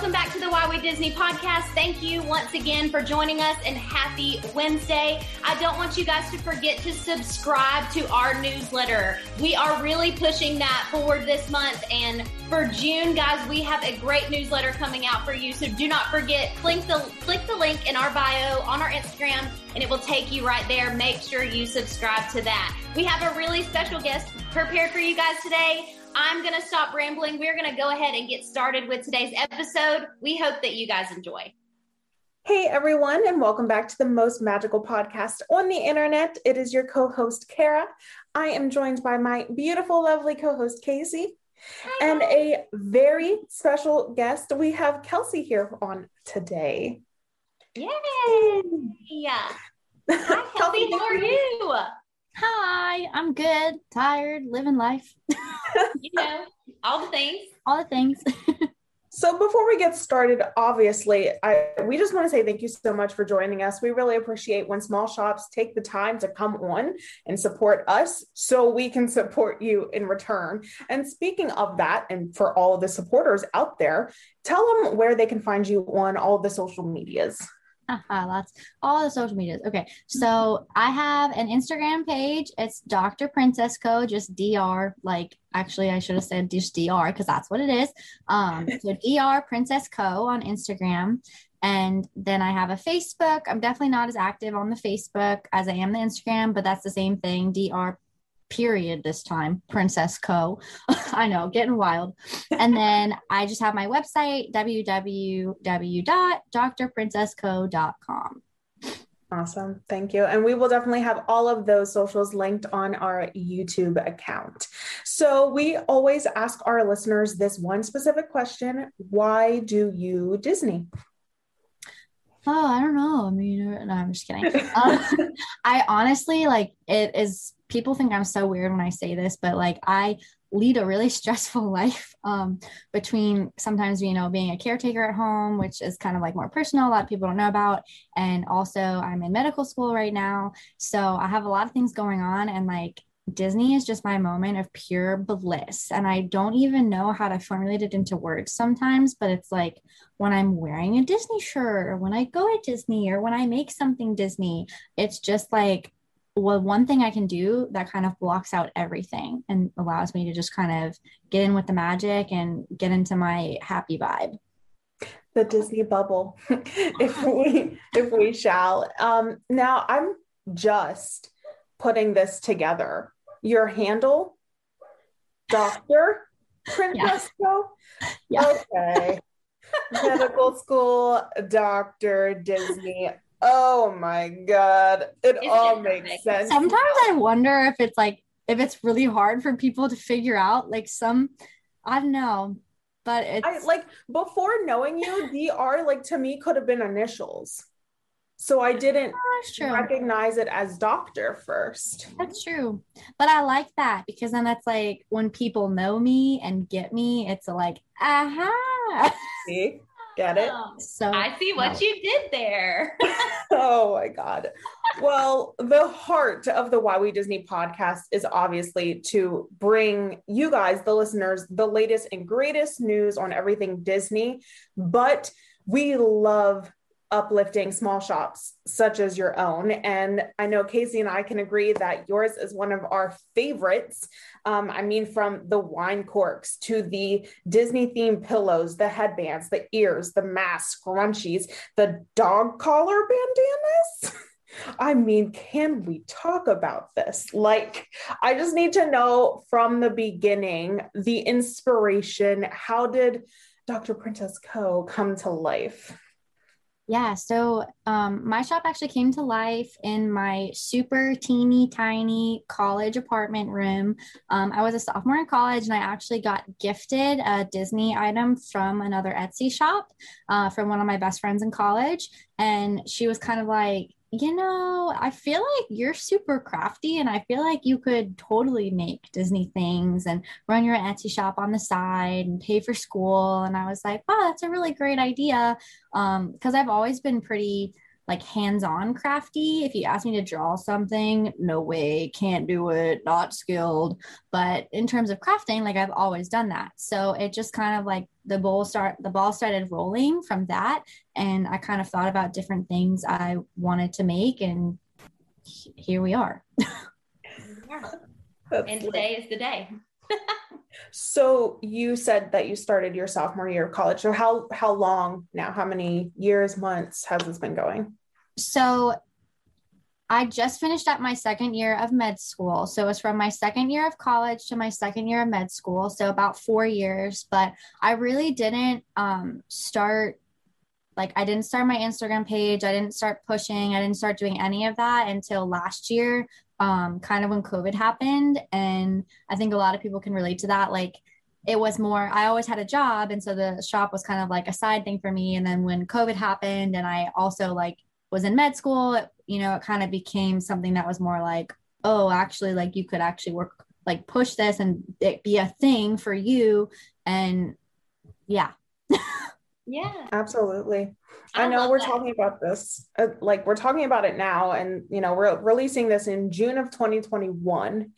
welcome back to the Why We Disney podcast. Thank you once again for joining us and happy Wednesday. I don't want you guys to forget to subscribe to our newsletter. We are really pushing that forward this month. And for June, guys, we have a great newsletter coming out for you. So do not forget, click the, click the link in our bio on our Instagram and it will take you right there. Make sure you subscribe to that. We have a really special guest prepared for you guys today. I'm going to stop rambling. We're going to go ahead and get started with today's episode. We hope that you guys enjoy. Hey everyone, and welcome back to the most magical podcast on the internet. It is your co host, Kara. I am joined by my beautiful, lovely co host, Casey, Hi. and a very special guest. We have Kelsey here on today. Yay! Yeah. Hi, Kelsey. How are you? Hi, I'm good, tired, living life. you know, all the things. All the things. so before we get started, obviously, I we just want to say thank you so much for joining us. We really appreciate when small shops take the time to come on and support us so we can support you in return. And speaking of that, and for all of the supporters out there, tell them where they can find you on all the social medias. lots all the social medias. Okay so i have an instagram page. It's dr princess co just dr like actually i should have said just dr because that's what it is. Um so dr princess co on instagram. And then i have a facebook. I'm definitely not as active on the facebook as i am the instagram but that's the same thing. Dr period this time, Princess Co. I know, getting wild. And then I just have my website, www.drprincessco.com. Awesome. Thank you. And we will definitely have all of those socials linked on our YouTube account. So we always ask our listeners this one specific question Why do you Disney? Oh, I don't know. I mean, no, I'm just kidding. um, I honestly like it is people think I'm so weird when I say this, but like I lead a really stressful life um, between sometimes you know being a caretaker at home which is kind of like more personal a lot of people don't know about and also i'm in medical school right now so i have a lot of things going on and like disney is just my moment of pure bliss and i don't even know how to formulate it into words sometimes but it's like when i'm wearing a disney shirt or when i go to disney or when i make something disney it's just like well, one thing I can do that kind of blocks out everything and allows me to just kind of get in with the magic and get into my happy vibe. The Disney bubble, if we if we shall. Um, now I'm just putting this together. Your handle, Doctor Francesco. Yeah. Okay. Medical school, Doctor Disney. Oh my god. It Isn't all it makes sense. Sometimes I wonder if it's like if it's really hard for people to figure out like some I don't know, but it's I, like before knowing you, DR like to me could have been initials. So I didn't oh, recognize it as doctor first. That's true. But I like that because then that's like when people know me and get me, it's like, aha. See? Get it? Oh, so I see what no. you did there. oh my God. Well, the heart of the Why We Disney podcast is obviously to bring you guys, the listeners, the latest and greatest news on everything Disney. But we love uplifting small shops such as your own. And I know Casey and I can agree that yours is one of our favorites. Um, I mean, from the wine corks to the Disney themed pillows, the headbands, the ears, the masks, scrunchies, the dog collar bandanas. I mean, can we talk about this? Like, I just need to know from the beginning the inspiration. How did Dr. Princess Co. come to life? Yeah, so um, my shop actually came to life in my super teeny tiny college apartment room. Um, I was a sophomore in college and I actually got gifted a Disney item from another Etsy shop uh, from one of my best friends in college. And she was kind of like, you know, I feel like you're super crafty and I feel like you could totally make Disney things and run your Etsy shop on the side and pay for school. And I was like, wow, that's a really great idea. Um, cause I've always been pretty like hands-on crafty. If you ask me to draw something, no way, can't do it, not skilled. But in terms of crafting, like I've always done that. So it just kind of like the ball start the ball started rolling from that and I kind of thought about different things I wanted to make and here we are. and today is the day. so you said that you started your sophomore year of college. So how how long now? How many years, months has this been going? So I just finished up my second year of med school. So it was from my second year of college to my second year of med school. So about four years. But I really didn't um, start, like, I didn't start my Instagram page. I didn't start pushing. I didn't start doing any of that until last year, um, kind of when COVID happened. And I think a lot of people can relate to that. Like, it was more i always had a job and so the shop was kind of like a side thing for me and then when covid happened and i also like was in med school, it, you know, it kind of became something that was more like, oh, actually, like you could actually work, like push this and it be a thing for you. And yeah. yeah. Absolutely. I, I know we're that. talking about this, uh, like we're talking about it now, and you know, we're releasing this in June of 2021.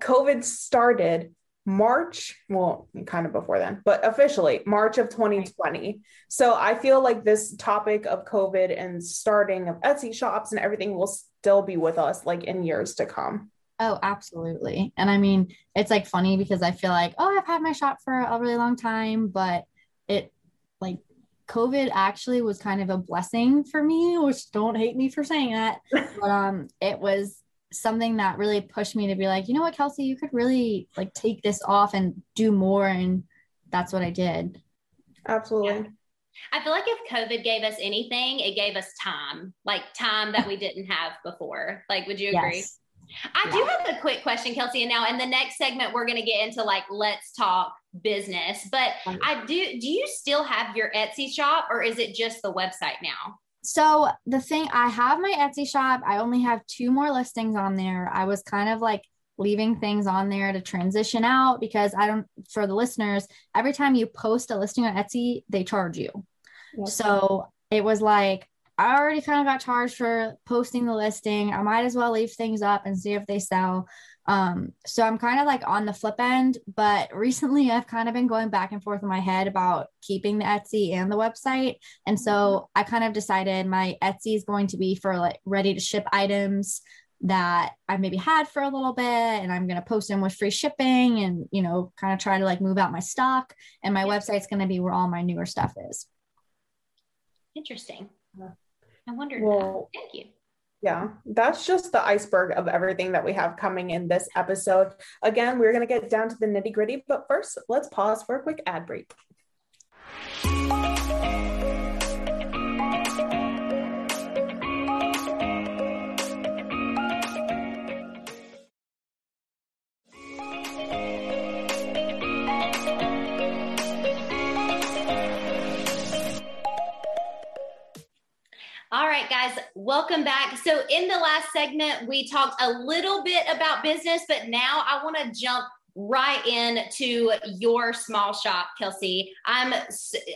COVID started March, well, kind of before then, but officially March of 2020. So I feel like this topic of COVID and starting of Etsy shops and everything will still be with us like in years to come. Oh, absolutely. And I mean, it's like funny because I feel like, oh, I've had my shop for a really long time, but it like COVID actually was kind of a blessing for me, which don't hate me for saying that. but um it was something that really pushed me to be like, you know what, Kelsey, you could really like take this off and do more. And that's what I did. Absolutely. Yeah. I feel like if COVID gave us anything, it gave us time, like time that we didn't have before. Like, would you agree? Yes. I yeah. do have a quick question, Kelsey. And now in the next segment, we're going to get into like, let's talk business. But I do, do you still have your Etsy shop or is it just the website now? So the thing I have my Etsy shop. I only have two more listings on there. I was kind of like leaving things on there to transition out because I don't for the listeners, every time you post a listing on Etsy, they charge you. Yes. So it was like I already kind of got charged for posting the listing. I might as well leave things up and see if they sell. Um, so I'm kind of like on the flip end, but recently I've kind of been going back and forth in my head about keeping the Etsy and the website. And so mm-hmm. I kind of decided my Etsy is going to be for like ready to ship items that I maybe had for a little bit and I'm going to post them with free shipping and, you know, kind of try to like move out my stock. And my website's going to be where all my newer stuff is. Interesting. I wondered. Well, Thank you yeah, that's just the iceberg of everything that we have coming in this episode. Again, we're going to get down to the nitty gritty, but first, let's pause for a quick ad break. Welcome back. So, in the last segment, we talked a little bit about business, but now I want to jump right into your small shop, Kelsey. I'm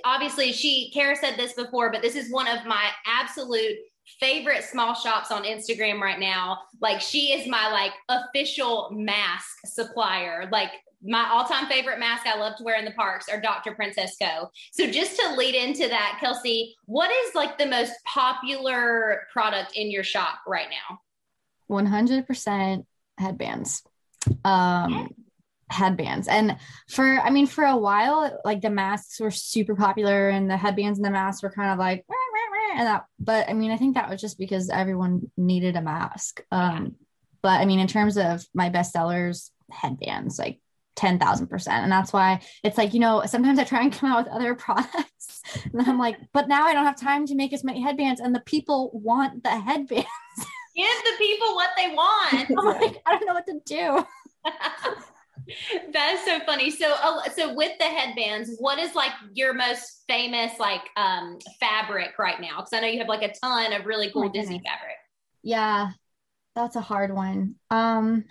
obviously, she, Kara said this before, but this is one of my absolute favorite small shops on Instagram right now. Like she is my like official mask supplier. Like my all-time favorite mask I love to wear in the parks are Dr. Princess Co. So just to lead into that, Kelsey, what is like the most popular product in your shop right now? 100% headbands. Um, headbands. And for, I mean, for a while, like the masks were super popular and the headbands and the masks were kind of like, and that, but I mean, I think that was just because everyone needed a mask. Um, but I mean, in terms of my best sellers, headbands, like 10,000%. And that's why it's like, you know, sometimes I try and come out with other products and I'm like, but now I don't have time to make as many headbands and the people want the headbands. Give the people what they want. I'm like, I don't know what to do. that is so funny. So, uh, so with the headbands, what is like your most famous like um fabric right now? Because I know you have like a ton of really cool oh Disney fabric. Yeah, that's a hard one. Um,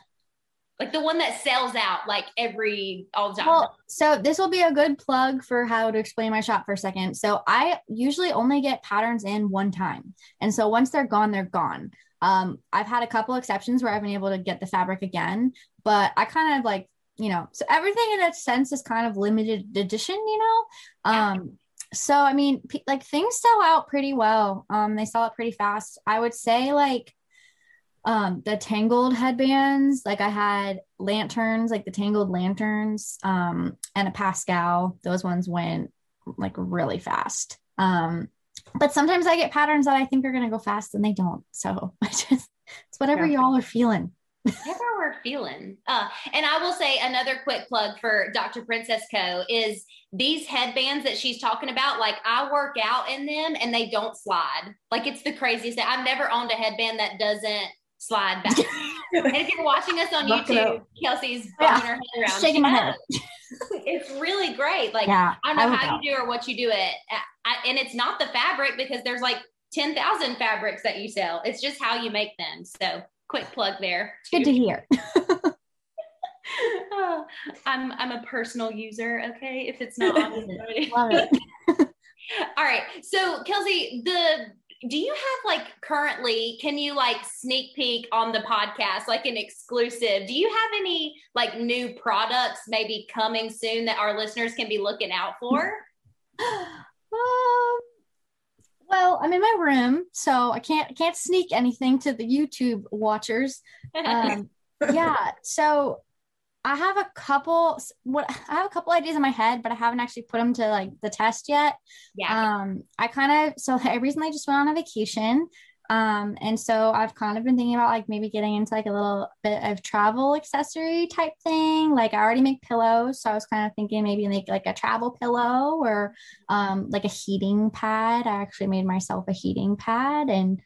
Like the one that sells out like every all the time. Well, so this will be a good plug for how to explain my shop for a second. So I usually only get patterns in one time. And so once they're gone, they're gone. Um, I've had a couple exceptions where I've been able to get the fabric again, but I kind of like, you know, so everything in that sense is kind of limited edition, you know? Um, so I mean, p- like things sell out pretty well. Um, they sell out pretty fast. I would say like um the tangled headbands like i had lanterns like the tangled lanterns um and a pascal those ones went like really fast um but sometimes i get patterns that i think are going to go fast and they don't so i just it's whatever Yeah. y'all are feeling Whatever we're feeling. Uh, and I will say another quick plug for Dr. Princess Co. is these headbands that she's talking about. Like I work out in them and they don't slide. Like it's the craziest thing. I've never owned a headband that doesn't slide back. and if you're watching us on YouTube, out. Kelsey's Yeah. her head around. Shaking She my head. it's really great. Like yeah I don't know would how you do or what you do it. I, and it's not the fabric because there's like 10,000 fabrics that you sell. It's just how you make them. So quick plug there. good to hear Oh, I'm I'm a personal user, okay? If it's not obvious already. love it All right. So Kelsey, the do you have like currently can you like sneak peek on the podcast like an exclusive? Do you have any like new products maybe coming soon that our listeners can be looking out for? um, well i'm in my room so i can't can't sneak anything to the youtube watchers um, yeah so i have a couple what i have a couple ideas in my head but i haven't actually put them to like the test yet. Yeah. um i kind of so i recently just went on a vacation um and so i've kind of been thinking about like maybe getting into like a little bit of travel accessory type thing like i already make pillows so i was kind of thinking maybe make like a travel pillow or um like a heating pad. I actually made myself a heating pad and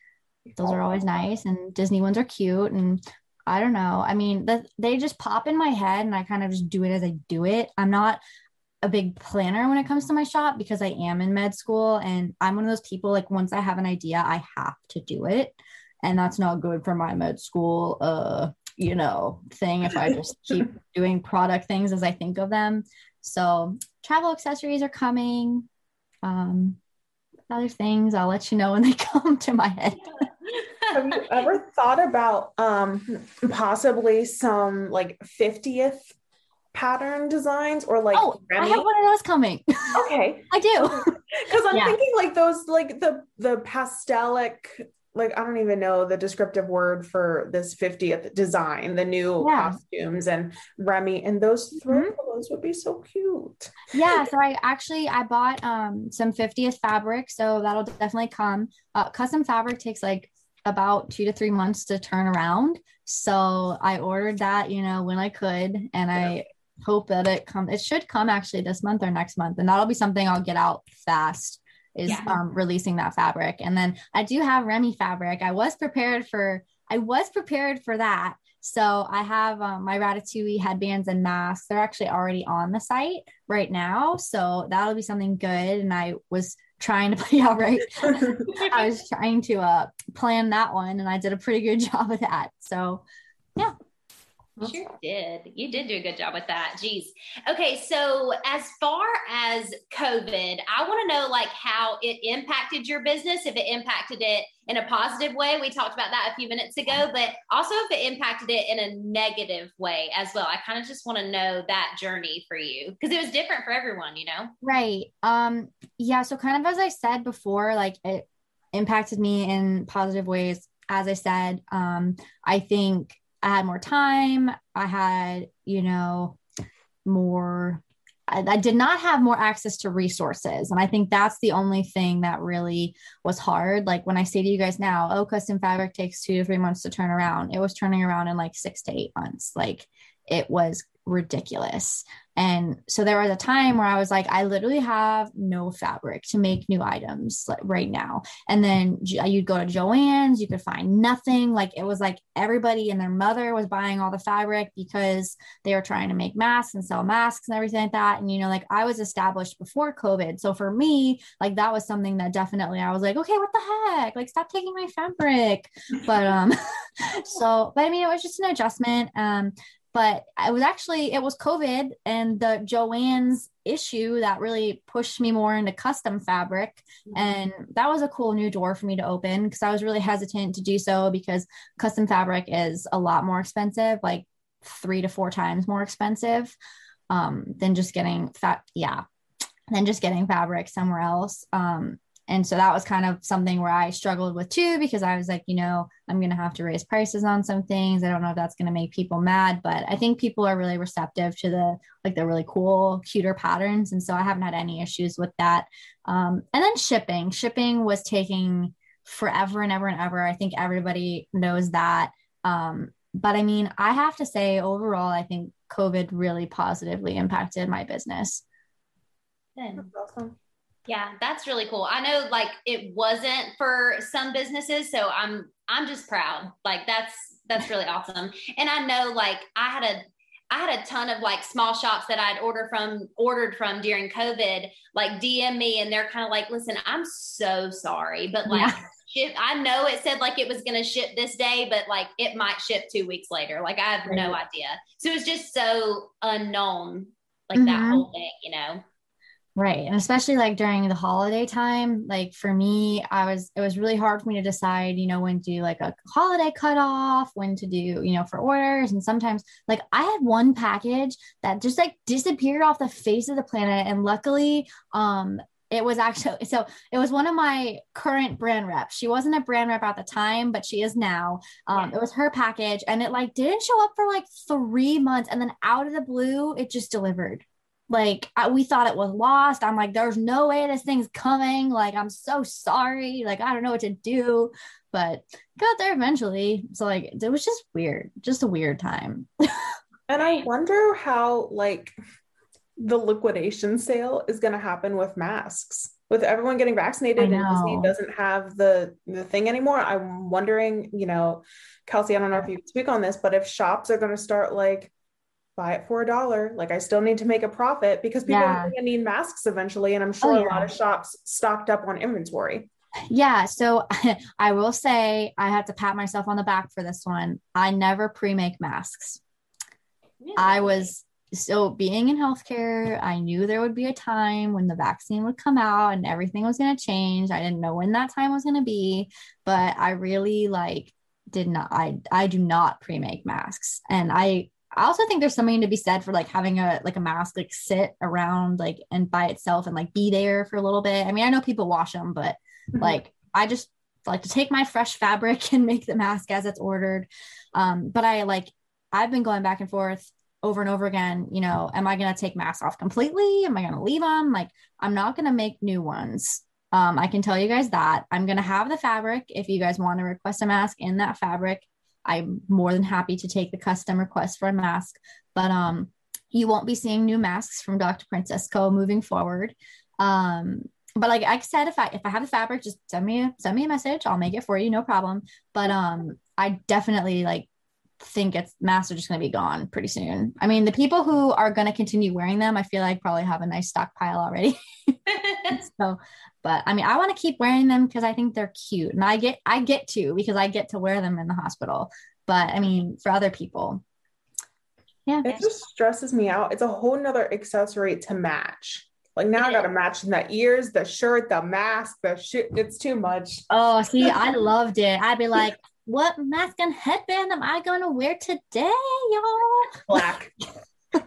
those are always nice and disney ones are cute and i don't know. I mean the, they just pop in my head and i kind of just do it as i do it. I'm not a big planner when it comes to my shop because i am in med school and i'm one of those people like once i have an idea i have to do it. And that's not good for my med school uh you know thing if i just keep doing product things as i think of them. So travel accessories are coming. Um other things i'll let you know when they come to my head Have you ever thought about um possibly some like 50th pattern designs or like oh i Remy? have one of those coming okay i do because i'm Yeah. thinking like those like the the pastelic like i don't even know the descriptive word for this 50th design the new Yeah. costumes and remy and those throw Mhm. pillows would be so cute yeah so i actually i bought um some 50th fabric so that'll definitely come uh, custom fabric takes like about two to three months to turn around. So i ordered that you know when i could and i hope that it come it should come actually this month or next month and that'll be something i'll get out fast is Yeah. um, releasing that fabric. And then i do have remy fabric. I was prepared for i was prepared for that. So i have um, my ratatouille headbands and masks. They're actually already on the site right now. So that'll be something good. And i was trying to yeah right? I was trying to uh plan that one and i did a pretty good job of that. So You Sure did. You did do a good job with that. Jeez. Okay, so as far as COVID, I want to know like how it impacted your business, if it impacted it in a positive way. We talked about that a few minutes ago, but also if it impacted it in a negative way as well. I kind of just want to know that journey for you because it was different for everyone, you know? Right. Um yeah, so kind of as I said before, like it impacted me in positive ways. As I said, um I think I had more time. I had, you know, more I, I did not have more access to resources. And I think that's the only thing that really was hard. Like when I say to you guys now, oh, custom fabric takes two to three months to turn around, it was turning around in like six to eight months. Like it was ridiculous. And so there was a time where I was like, I literally have no fabric to make new items right now. And then you'd go to Joann's, you could find nothing. Like it was like everybody and their mother was buying all the fabric because they were trying to make masks and sell masks and everything like that. And, you know, like I was established before COVID. So for me, like that was something that definitely I was like, okay, what the heck? Like stop taking my fabric. But, um, so, but I mean, it was just an adjustment. Um, but I was actually it was COVID and the Joann's issue that really pushed me more into custom fabric, mm-hmm. and that was a cool new door for me to open because I was really hesitant to do so because custom fabric is a lot more expensive, like three to four times more expensive um, than just getting fat. Yeah, than just getting fabric somewhere else. Um, and so that was kind of something where I struggled with too, because I was like, you know, I'm going to have to raise prices on some things. I don't know if that's going to make people mad, but I think people are really receptive to the like the really cool, cuter patterns. And so I haven't had any issues with that. Um, and then shipping, shipping was taking forever and ever and ever. I think everybody knows that. Um, but I mean, I have to say, overall, I think COVID really positively impacted my business. That's awesome. Yeah, that's really cool. I know like it wasn't for some businesses, so I'm I'm just proud. Like that's that's really awesome. And I know like I had a I had a ton of like small shops that I'd order from ordered from during COVID, like DM me and they're kind of like, listen, I'm so sorry, but like yeah. ship, I know it said like it was gonna ship this day, but like it might ship two weeks later. Like I have no idea. So it's just so unknown, like mm-hmm. that whole thing, you know. Right. And especially like during the holiday time, like for me, I was, it was really hard for me to decide, you know, when to do like a holiday cutoff, when to do, you know, for orders. And sometimes like I had one package that just like disappeared off the face of the planet. And luckily, um, it was actually so it was one of my current brand reps she wasn't a brand rep at the time but she is now um, yeah. it was her package and it like didn't show up for like three months and then out of the blue it just delivered like I, we thought it was lost. I'm like there's no way this thing's coming. Like i'm so sorry. Like i don't know what to do. But got there eventually. So like it was just weird just a weird time. And i wonder how like the liquidation sale is going to happen with masks. With everyone getting vaccinated and Disney doesn't have the the thing anymore. I'm wondering, you know, Kelsey, I don't know if you speak on this, but if shops are going to start like buy it for a dollar. Like I still need to make a profit because people yeah. are going to need masks eventually. And I'm oh, sure oh, yeah. a lot of shops stocked up on inventory. Yeah. So I will say I have to pat myself on the back for this one. I never pre make masks. I was so being in healthcare, I knew there would be a time when the vaccine would come out and everything was going to change. I didn't know when that time was going to be, but I really like did not I I do not pre-make masks. And I I also think there's something to be said for like having a like a mask like sit around like and by itself and like be there for a little bit. I mean, I know people wash them, but mm-hmm. like I just like to take my fresh fabric and make the mask as it's ordered. Um, but I like I've been going back and forth over and over again. You know, am I going to take masks off completely? Am I going to leave them? Like, I'm not going to make new ones. Um, I can tell you guys that I'm going to have the fabric if you guys want to request a mask in that fabric. I'm more than happy to take the custom request for a mask, but um, you won't be seeing new masks from Dr. Princess Co. moving forward. Um, but like I said, if I if I have the fabric, just send me a send me a message. I'll make it for you, no problem. But um, I definitely like think it's masks are just going to be gone pretty soon. I mean, the people who are going to continue wearing them, I feel like probably have a nice stockpile already. so, but I mean, I want to keep wearing them because I think they're cute, and I get I get to because I get to wear them in the hospital. But I mean, for other people, yeah, it just stresses me out. It's a whole nother accessory to match. Like now I gotta match the ears, the shirt, the mask, the shit. It's too much. Oh, see, I loved it. I'd be like, what mask and headband am I going to wear today, y'all? Black.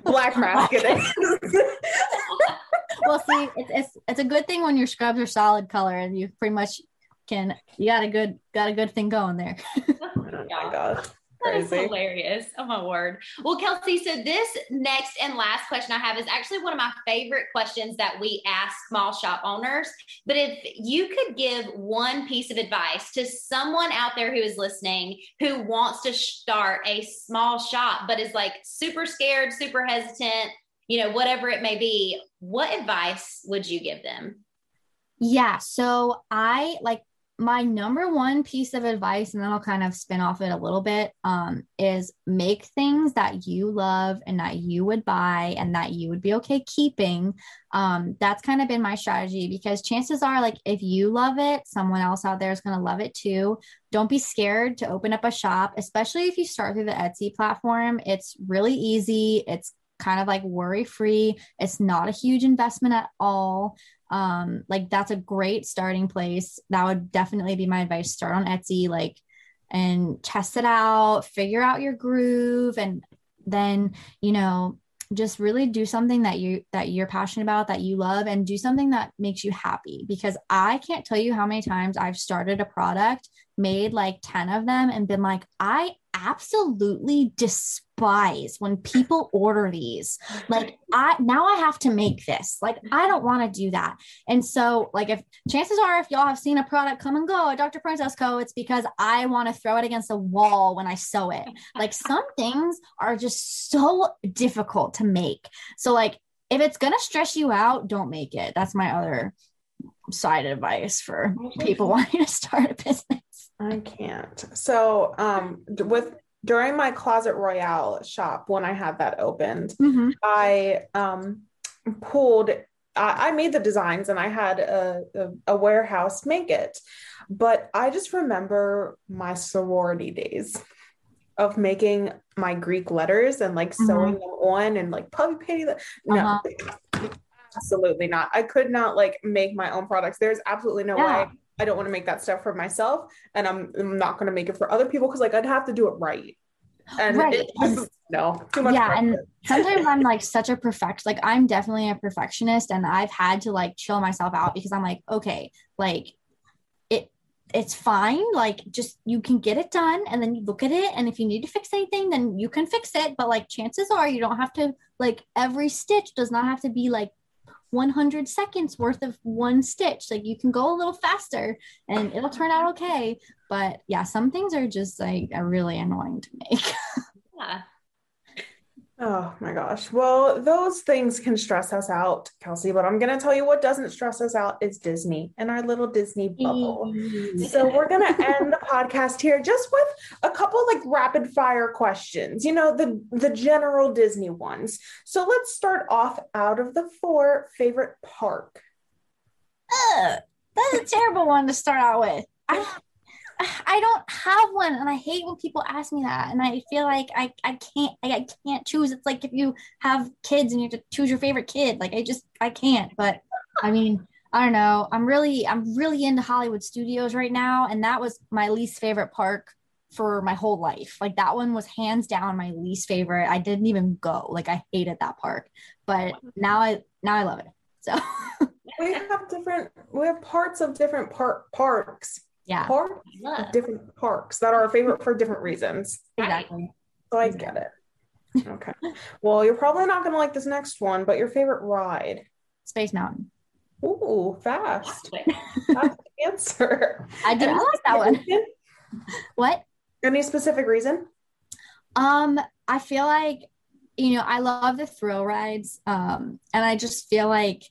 Black mask it is. well, see, it's, it's it's a good thing when your scrubs are solid color and you pretty much can you got a good got a good thing going there. oh my god. That is hilarious. Oh my word. Well, Kelsey, so this next and last question I have is actually one of my favorite questions that we ask small shop owners. But if you could give one piece of advice to someone out there who is listening who wants to start a small shop, but is like super scared, super hesitant, you know, whatever it may be, what advice would you give them? Yeah. So I like my number one piece of advice, and then I'll kind of spin off it a little bit, um, is make things that you love and that you would buy and that you would be okay keeping. Um, that's kind of been my strategy because chances are, like, if you love it, someone else out there is going to love it too. Don't be scared to open up a shop, especially if you start through the Etsy platform. It's really easy. It's kind of like worry free. It's not a huge investment at all. Um like that's a great starting place. That would definitely be my advice. Start on etsy like and test it out figure out your groove and then you know just really do something that you that you're passionate about that you love and do something that makes you happy. Because i can't tell you how many times i've started a product made like 10 of them and been like i absolutely despise when people order these. Like I now I have to make this. Like I don't want to do that. And so like if chances are if y'all have seen a product come and go at Dr. Princess Co, it's because I want to throw it against a wall when I sew it. Like some things are just so difficult to make. So like if it's going to stress you out, don't make it. That's my other side advice for people wanting to start a business. I can't. So, um, with during my Closet Royale shop when I had that opened, mm-hmm. I um pulled. I, I made the designs and I had a, a, a warehouse make it, but I just remember my sorority days of making my Greek letters and like mm-hmm. sewing them on and like puffy painting them. No, uh-huh. Absolutely not. I could not like make my own products. There's absolutely no yeah. way I don't want to make that stuff for myself, and I'm, I'm not going to make it for other people because like I'd have to do it right. And right. It, no, too much. Yeah, and sometimes I'm like such a perfect, like I'm definitely a perfectionist, and I've had to like chill myself out because I'm like, okay, like it, it's fine. Like just you can get it done, and then you look at it, and if you need to fix anything, then you can fix it. But like chances are, you don't have to like every stitch does not have to be like 100 seconds worth of one stitch. Like you can go a little faster and it'll turn out okay. But yeah, some things are just like are really annoying to make. yeah. Oh my gosh. Well, those things can stress us out, Kelsey, but I'm going to tell you what doesn't stress us out is Disney and our little Disney bubble. so we're going to end the podcast here just with a couple like rapid fire questions, you know, the the general Disney ones. So let's start off out of the four favorite park. Uh, that's a terrible one to start out with. I I don't have one, and I hate when people ask me that. And I feel like I, I can't I, I can't choose. It's like if you have kids and you have to choose your favorite kid. Like I just I can't. But I mean, I don't know. I'm really I'm really into Hollywood Studios right now, and that was my least favorite park for my whole life. Like that one was hands down my least favorite. I didn't even go. Like I hated that park. But now I now I love it. So we have different we have parts of different park parks yeah parks different parks that are our favorite for different reasons exactly so i get it okay well you're probably not going to like this next one but your favorite ride space mountain Ooh, fast. That's the answer. I didn't like that one. what? Any specific reason? Um, I feel like, you know, I love the thrill rides. Um, and I just feel like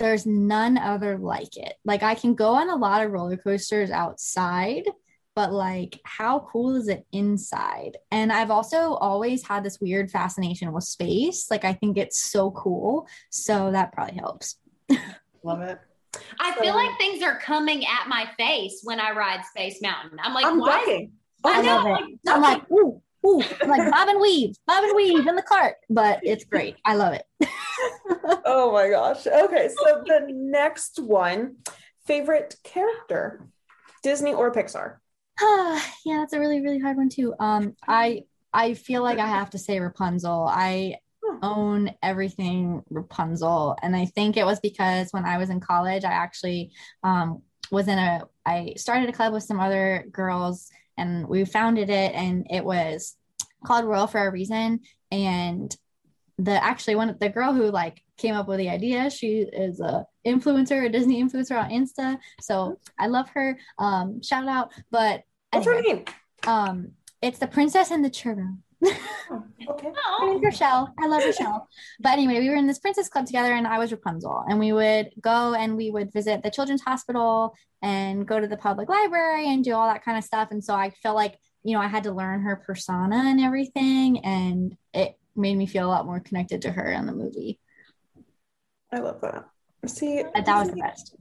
there's none other like it. Like I can go on a lot of roller coasters outside, but like how cool is it inside? And I've also always had this weird fascination with space. Like I think it's so cool. So that probably helps. Love it. I feel like things are coming at my face when I ride Space Mountain. I'm like, I'm why? I, I know. Like, I'm like, ooh, ooh, I'm like bob and weave, bob and weave in the cart, but it's great. I love it. oh my gosh. Okay, so the next one, favorite character, Disney or Pixar? yeah, that's a really really hard one too. Um, I I feel like I have to say Rapunzel. I own everything Rapunzel, and I think it was because when I was in college, I actually um was in a I started a club with some other girls and we founded it and it was called Royal for a reason. And the actually one the girl who like came up with the idea she is a influencer a disney influencer on insta. So i love her. Um shout out. But what's her name? um it's the princess and the churro Oh, okay. Her Oh, name's Rochelle. I love Rochelle. But anyway, we were in this princess club together, and I was Rapunzel. And we would go and we would visit the children's hospital and go to the public library and do all that kind of stuff. And so I felt like, you know, I had to learn her persona and everything. And it made me feel a lot more connected to her in the movie. I love that. See, But that was the best.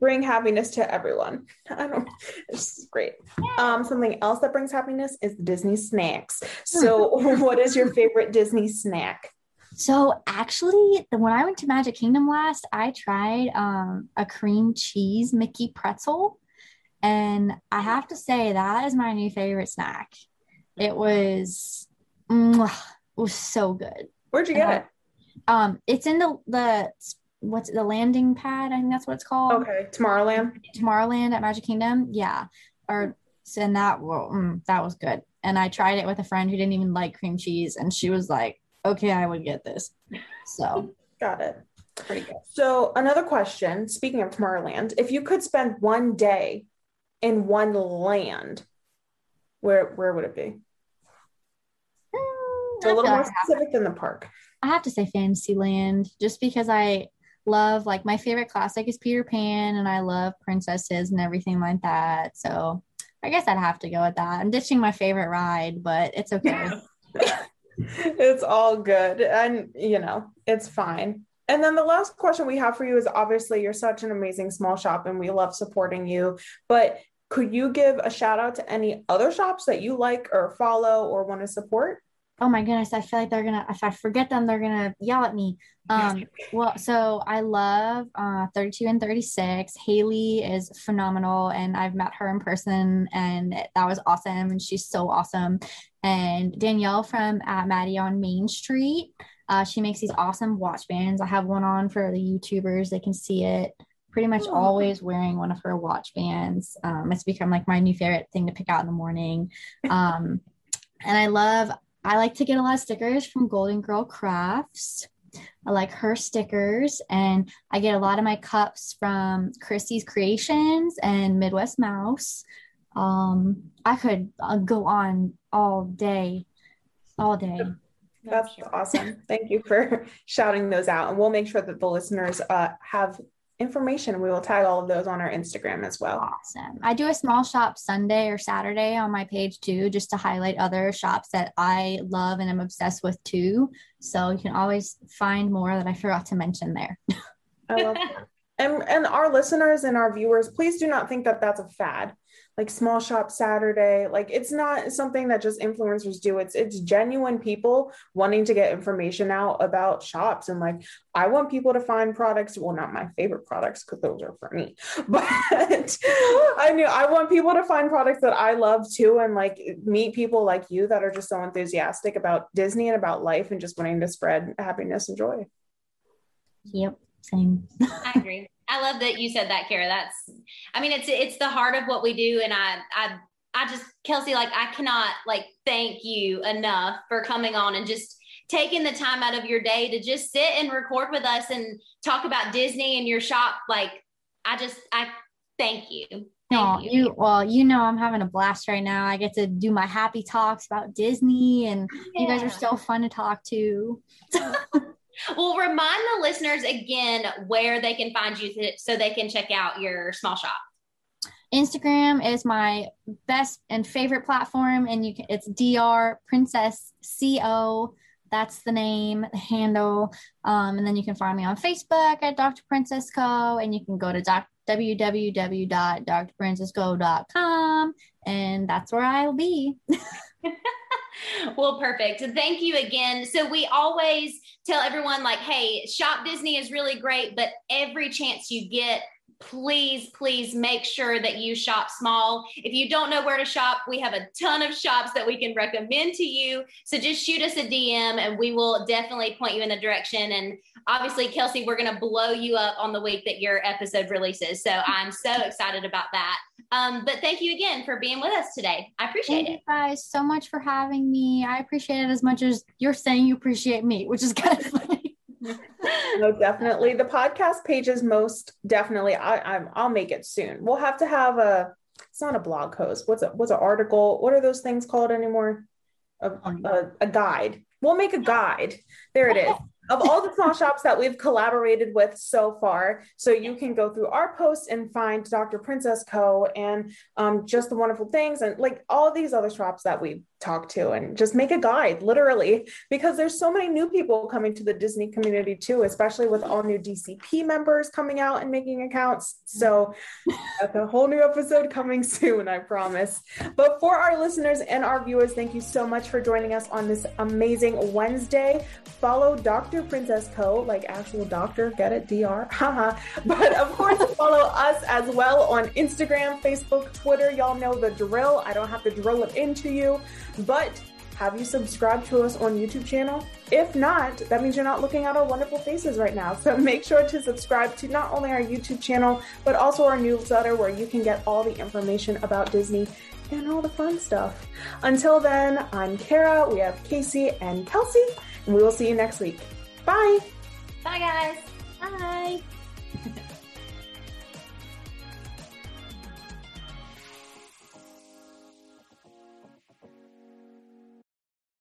bring happiness to everyone. I don't. It's great. Um, something else that brings happiness is Disney snacks. So, what is your favorite Disney snack? So actually, the when I went to Magic Kingdom last, I tried um, a cream cheese Mickey pretzel, and I have to say that is my new favorite snack. It was, mwah, it was so good. Where'd you get it? Um, it's in the the what's the landing pad? I think that's what it's called. Okay, Tomorrowland. Tomorrowland at Magic Kingdom. Yeah, or and that well, mm, that was good. And I tried it with a friend who didn't even like cream cheese, and she was like, "Okay, I would get this." So Got it. pretty good. So, another question. Speaking of Tomorrowland, if you could spend one day in one land, where where would it be? Mm, It's a little more like specific than the park. I have to say Fantasyland just because I love like my favorite classic is Peter Pan and I love princesses and everything like that. So I guess I'd have to go with that. I'm ditching my favorite ride, but it's okay. it's all good and you know it's fine and then the last question we have for you is obviously you're such an amazing small shop and we love supporting you but could you give a shout out to any other shops that you like or follow or want to support oh my goodness, I feel like they're gonna if I forget them, they're gonna yell at me. Um well so I love uh 32 and 36. Haley is phenomenal and I've met her in person and that was awesome and she's so awesome. And Danielle from at Maddie on Main Street. Uh, she makes these awesome watch bands. I have one on for the YouTubers. They can see it. Pretty much Oh. always wearing one of her watch bands. Um, it's become like my new favorite thing to pick out in the morning. Um, and I love, I like to get a lot of stickers from Golden Girl Crafts. I like her stickers, and I get a lot of my cups from Christie's Creations and Midwest Mouse. Um, I could uh, go on all day, all day. that's awesome thank you for shouting those out and we'll make sure that the listeners uh, have information we will tag all of those on our instagram as well Awesome. I do a small shop Sunday or Saturday on my page too, just to highlight other shops that I love and I'm obsessed with too. So you can always find more that I forgot to mention there. I love that. And and our listeners and our viewers, please do not think that that's a fad. Like small shop Saturday, like it's not something that just influencers do. It's it's genuine people wanting to get information out about shops and like I want people to find products. Well, not my favorite products because those are for me, but I knew I want people to find products that I love too, and like meet people like you that are just so enthusiastic about Disney and about life and just wanting to spread happiness and joy. Yep. Same. I agree. I love that you said that, Kara. That's, I mean, it's it's the heart of what we do, and I I I just Kelsey, like I cannot like thank you enough for coming on and just taking the time out of your day to just sit and record with us and talk about Disney and your shop. Like I just I thank you. Thank No, you. you well, you know I'm having a blast right now. I get to do my happy talks about Disney and you guys are so fun to talk to. Well, remind the listeners again where they can find you so they can check out your small shop. Instagram is my best and favorite platform, and you can it's Dr Princess Co. That's the name, the handle. Um, and then you can find me on Facebook at Dr. Princess Co. And you can go to doc- www.drprincessco.com, and that's where I'll be. well, perfect. Thank you again. So we always tell everyone like, hey, shop Disney is really great, but every chance you get, please, please make sure that you shop small. If you don't know where to shop, we have a ton of shops that we can recommend to you. So just shoot us a DM and we will definitely point you in the direction. And obviously, Kelsey, we're going to blow you up on the week that your episode releases. So I'm so excited about that. Um, but thank you again for being with us today. I appreciate Thank it. you guys so much for having me. I appreciate it as much as you're saying you appreciate me, which is kind of funny. No, definitely. The podcast page is most definitely. I, I'm. I'll make it soon. We'll have to have a. It's not a blog post. What's a what's an article? What are those things called anymore? a, a, a guide. We'll make a guide. There it is of all the small shops that we've collaborated with so far. So you can go through our posts and find Dr. Princess Co. and um, just the wonderful things and like all these other shops that we've talked to and just make a guide literally because there's so many new people coming to the Disney community too, especially with all new DCP members coming out and making accounts. So that's a whole new episode coming soon, I promise. But for our listeners and our viewers, thank you so much for joining us on this amazing Wednesday. Follow Dr. Princess Co., like actual doctor, get it, DR, haha. but of course, follow us as well on Instagram, Facebook, Twitter. Y'all know the drill. I don't have to drill it into you, but have you subscribed to us on YouTube channel? If not, that means you're not looking at our wonderful faces right now. So make sure to subscribe to not only our YouTube channel, but also our newsletter where you can get all the information about Disney and all the fun stuff. Until then, I'm Kara, we have Casey and Kelsey, and we will see you next week. Bye. Bye, guys. Bye.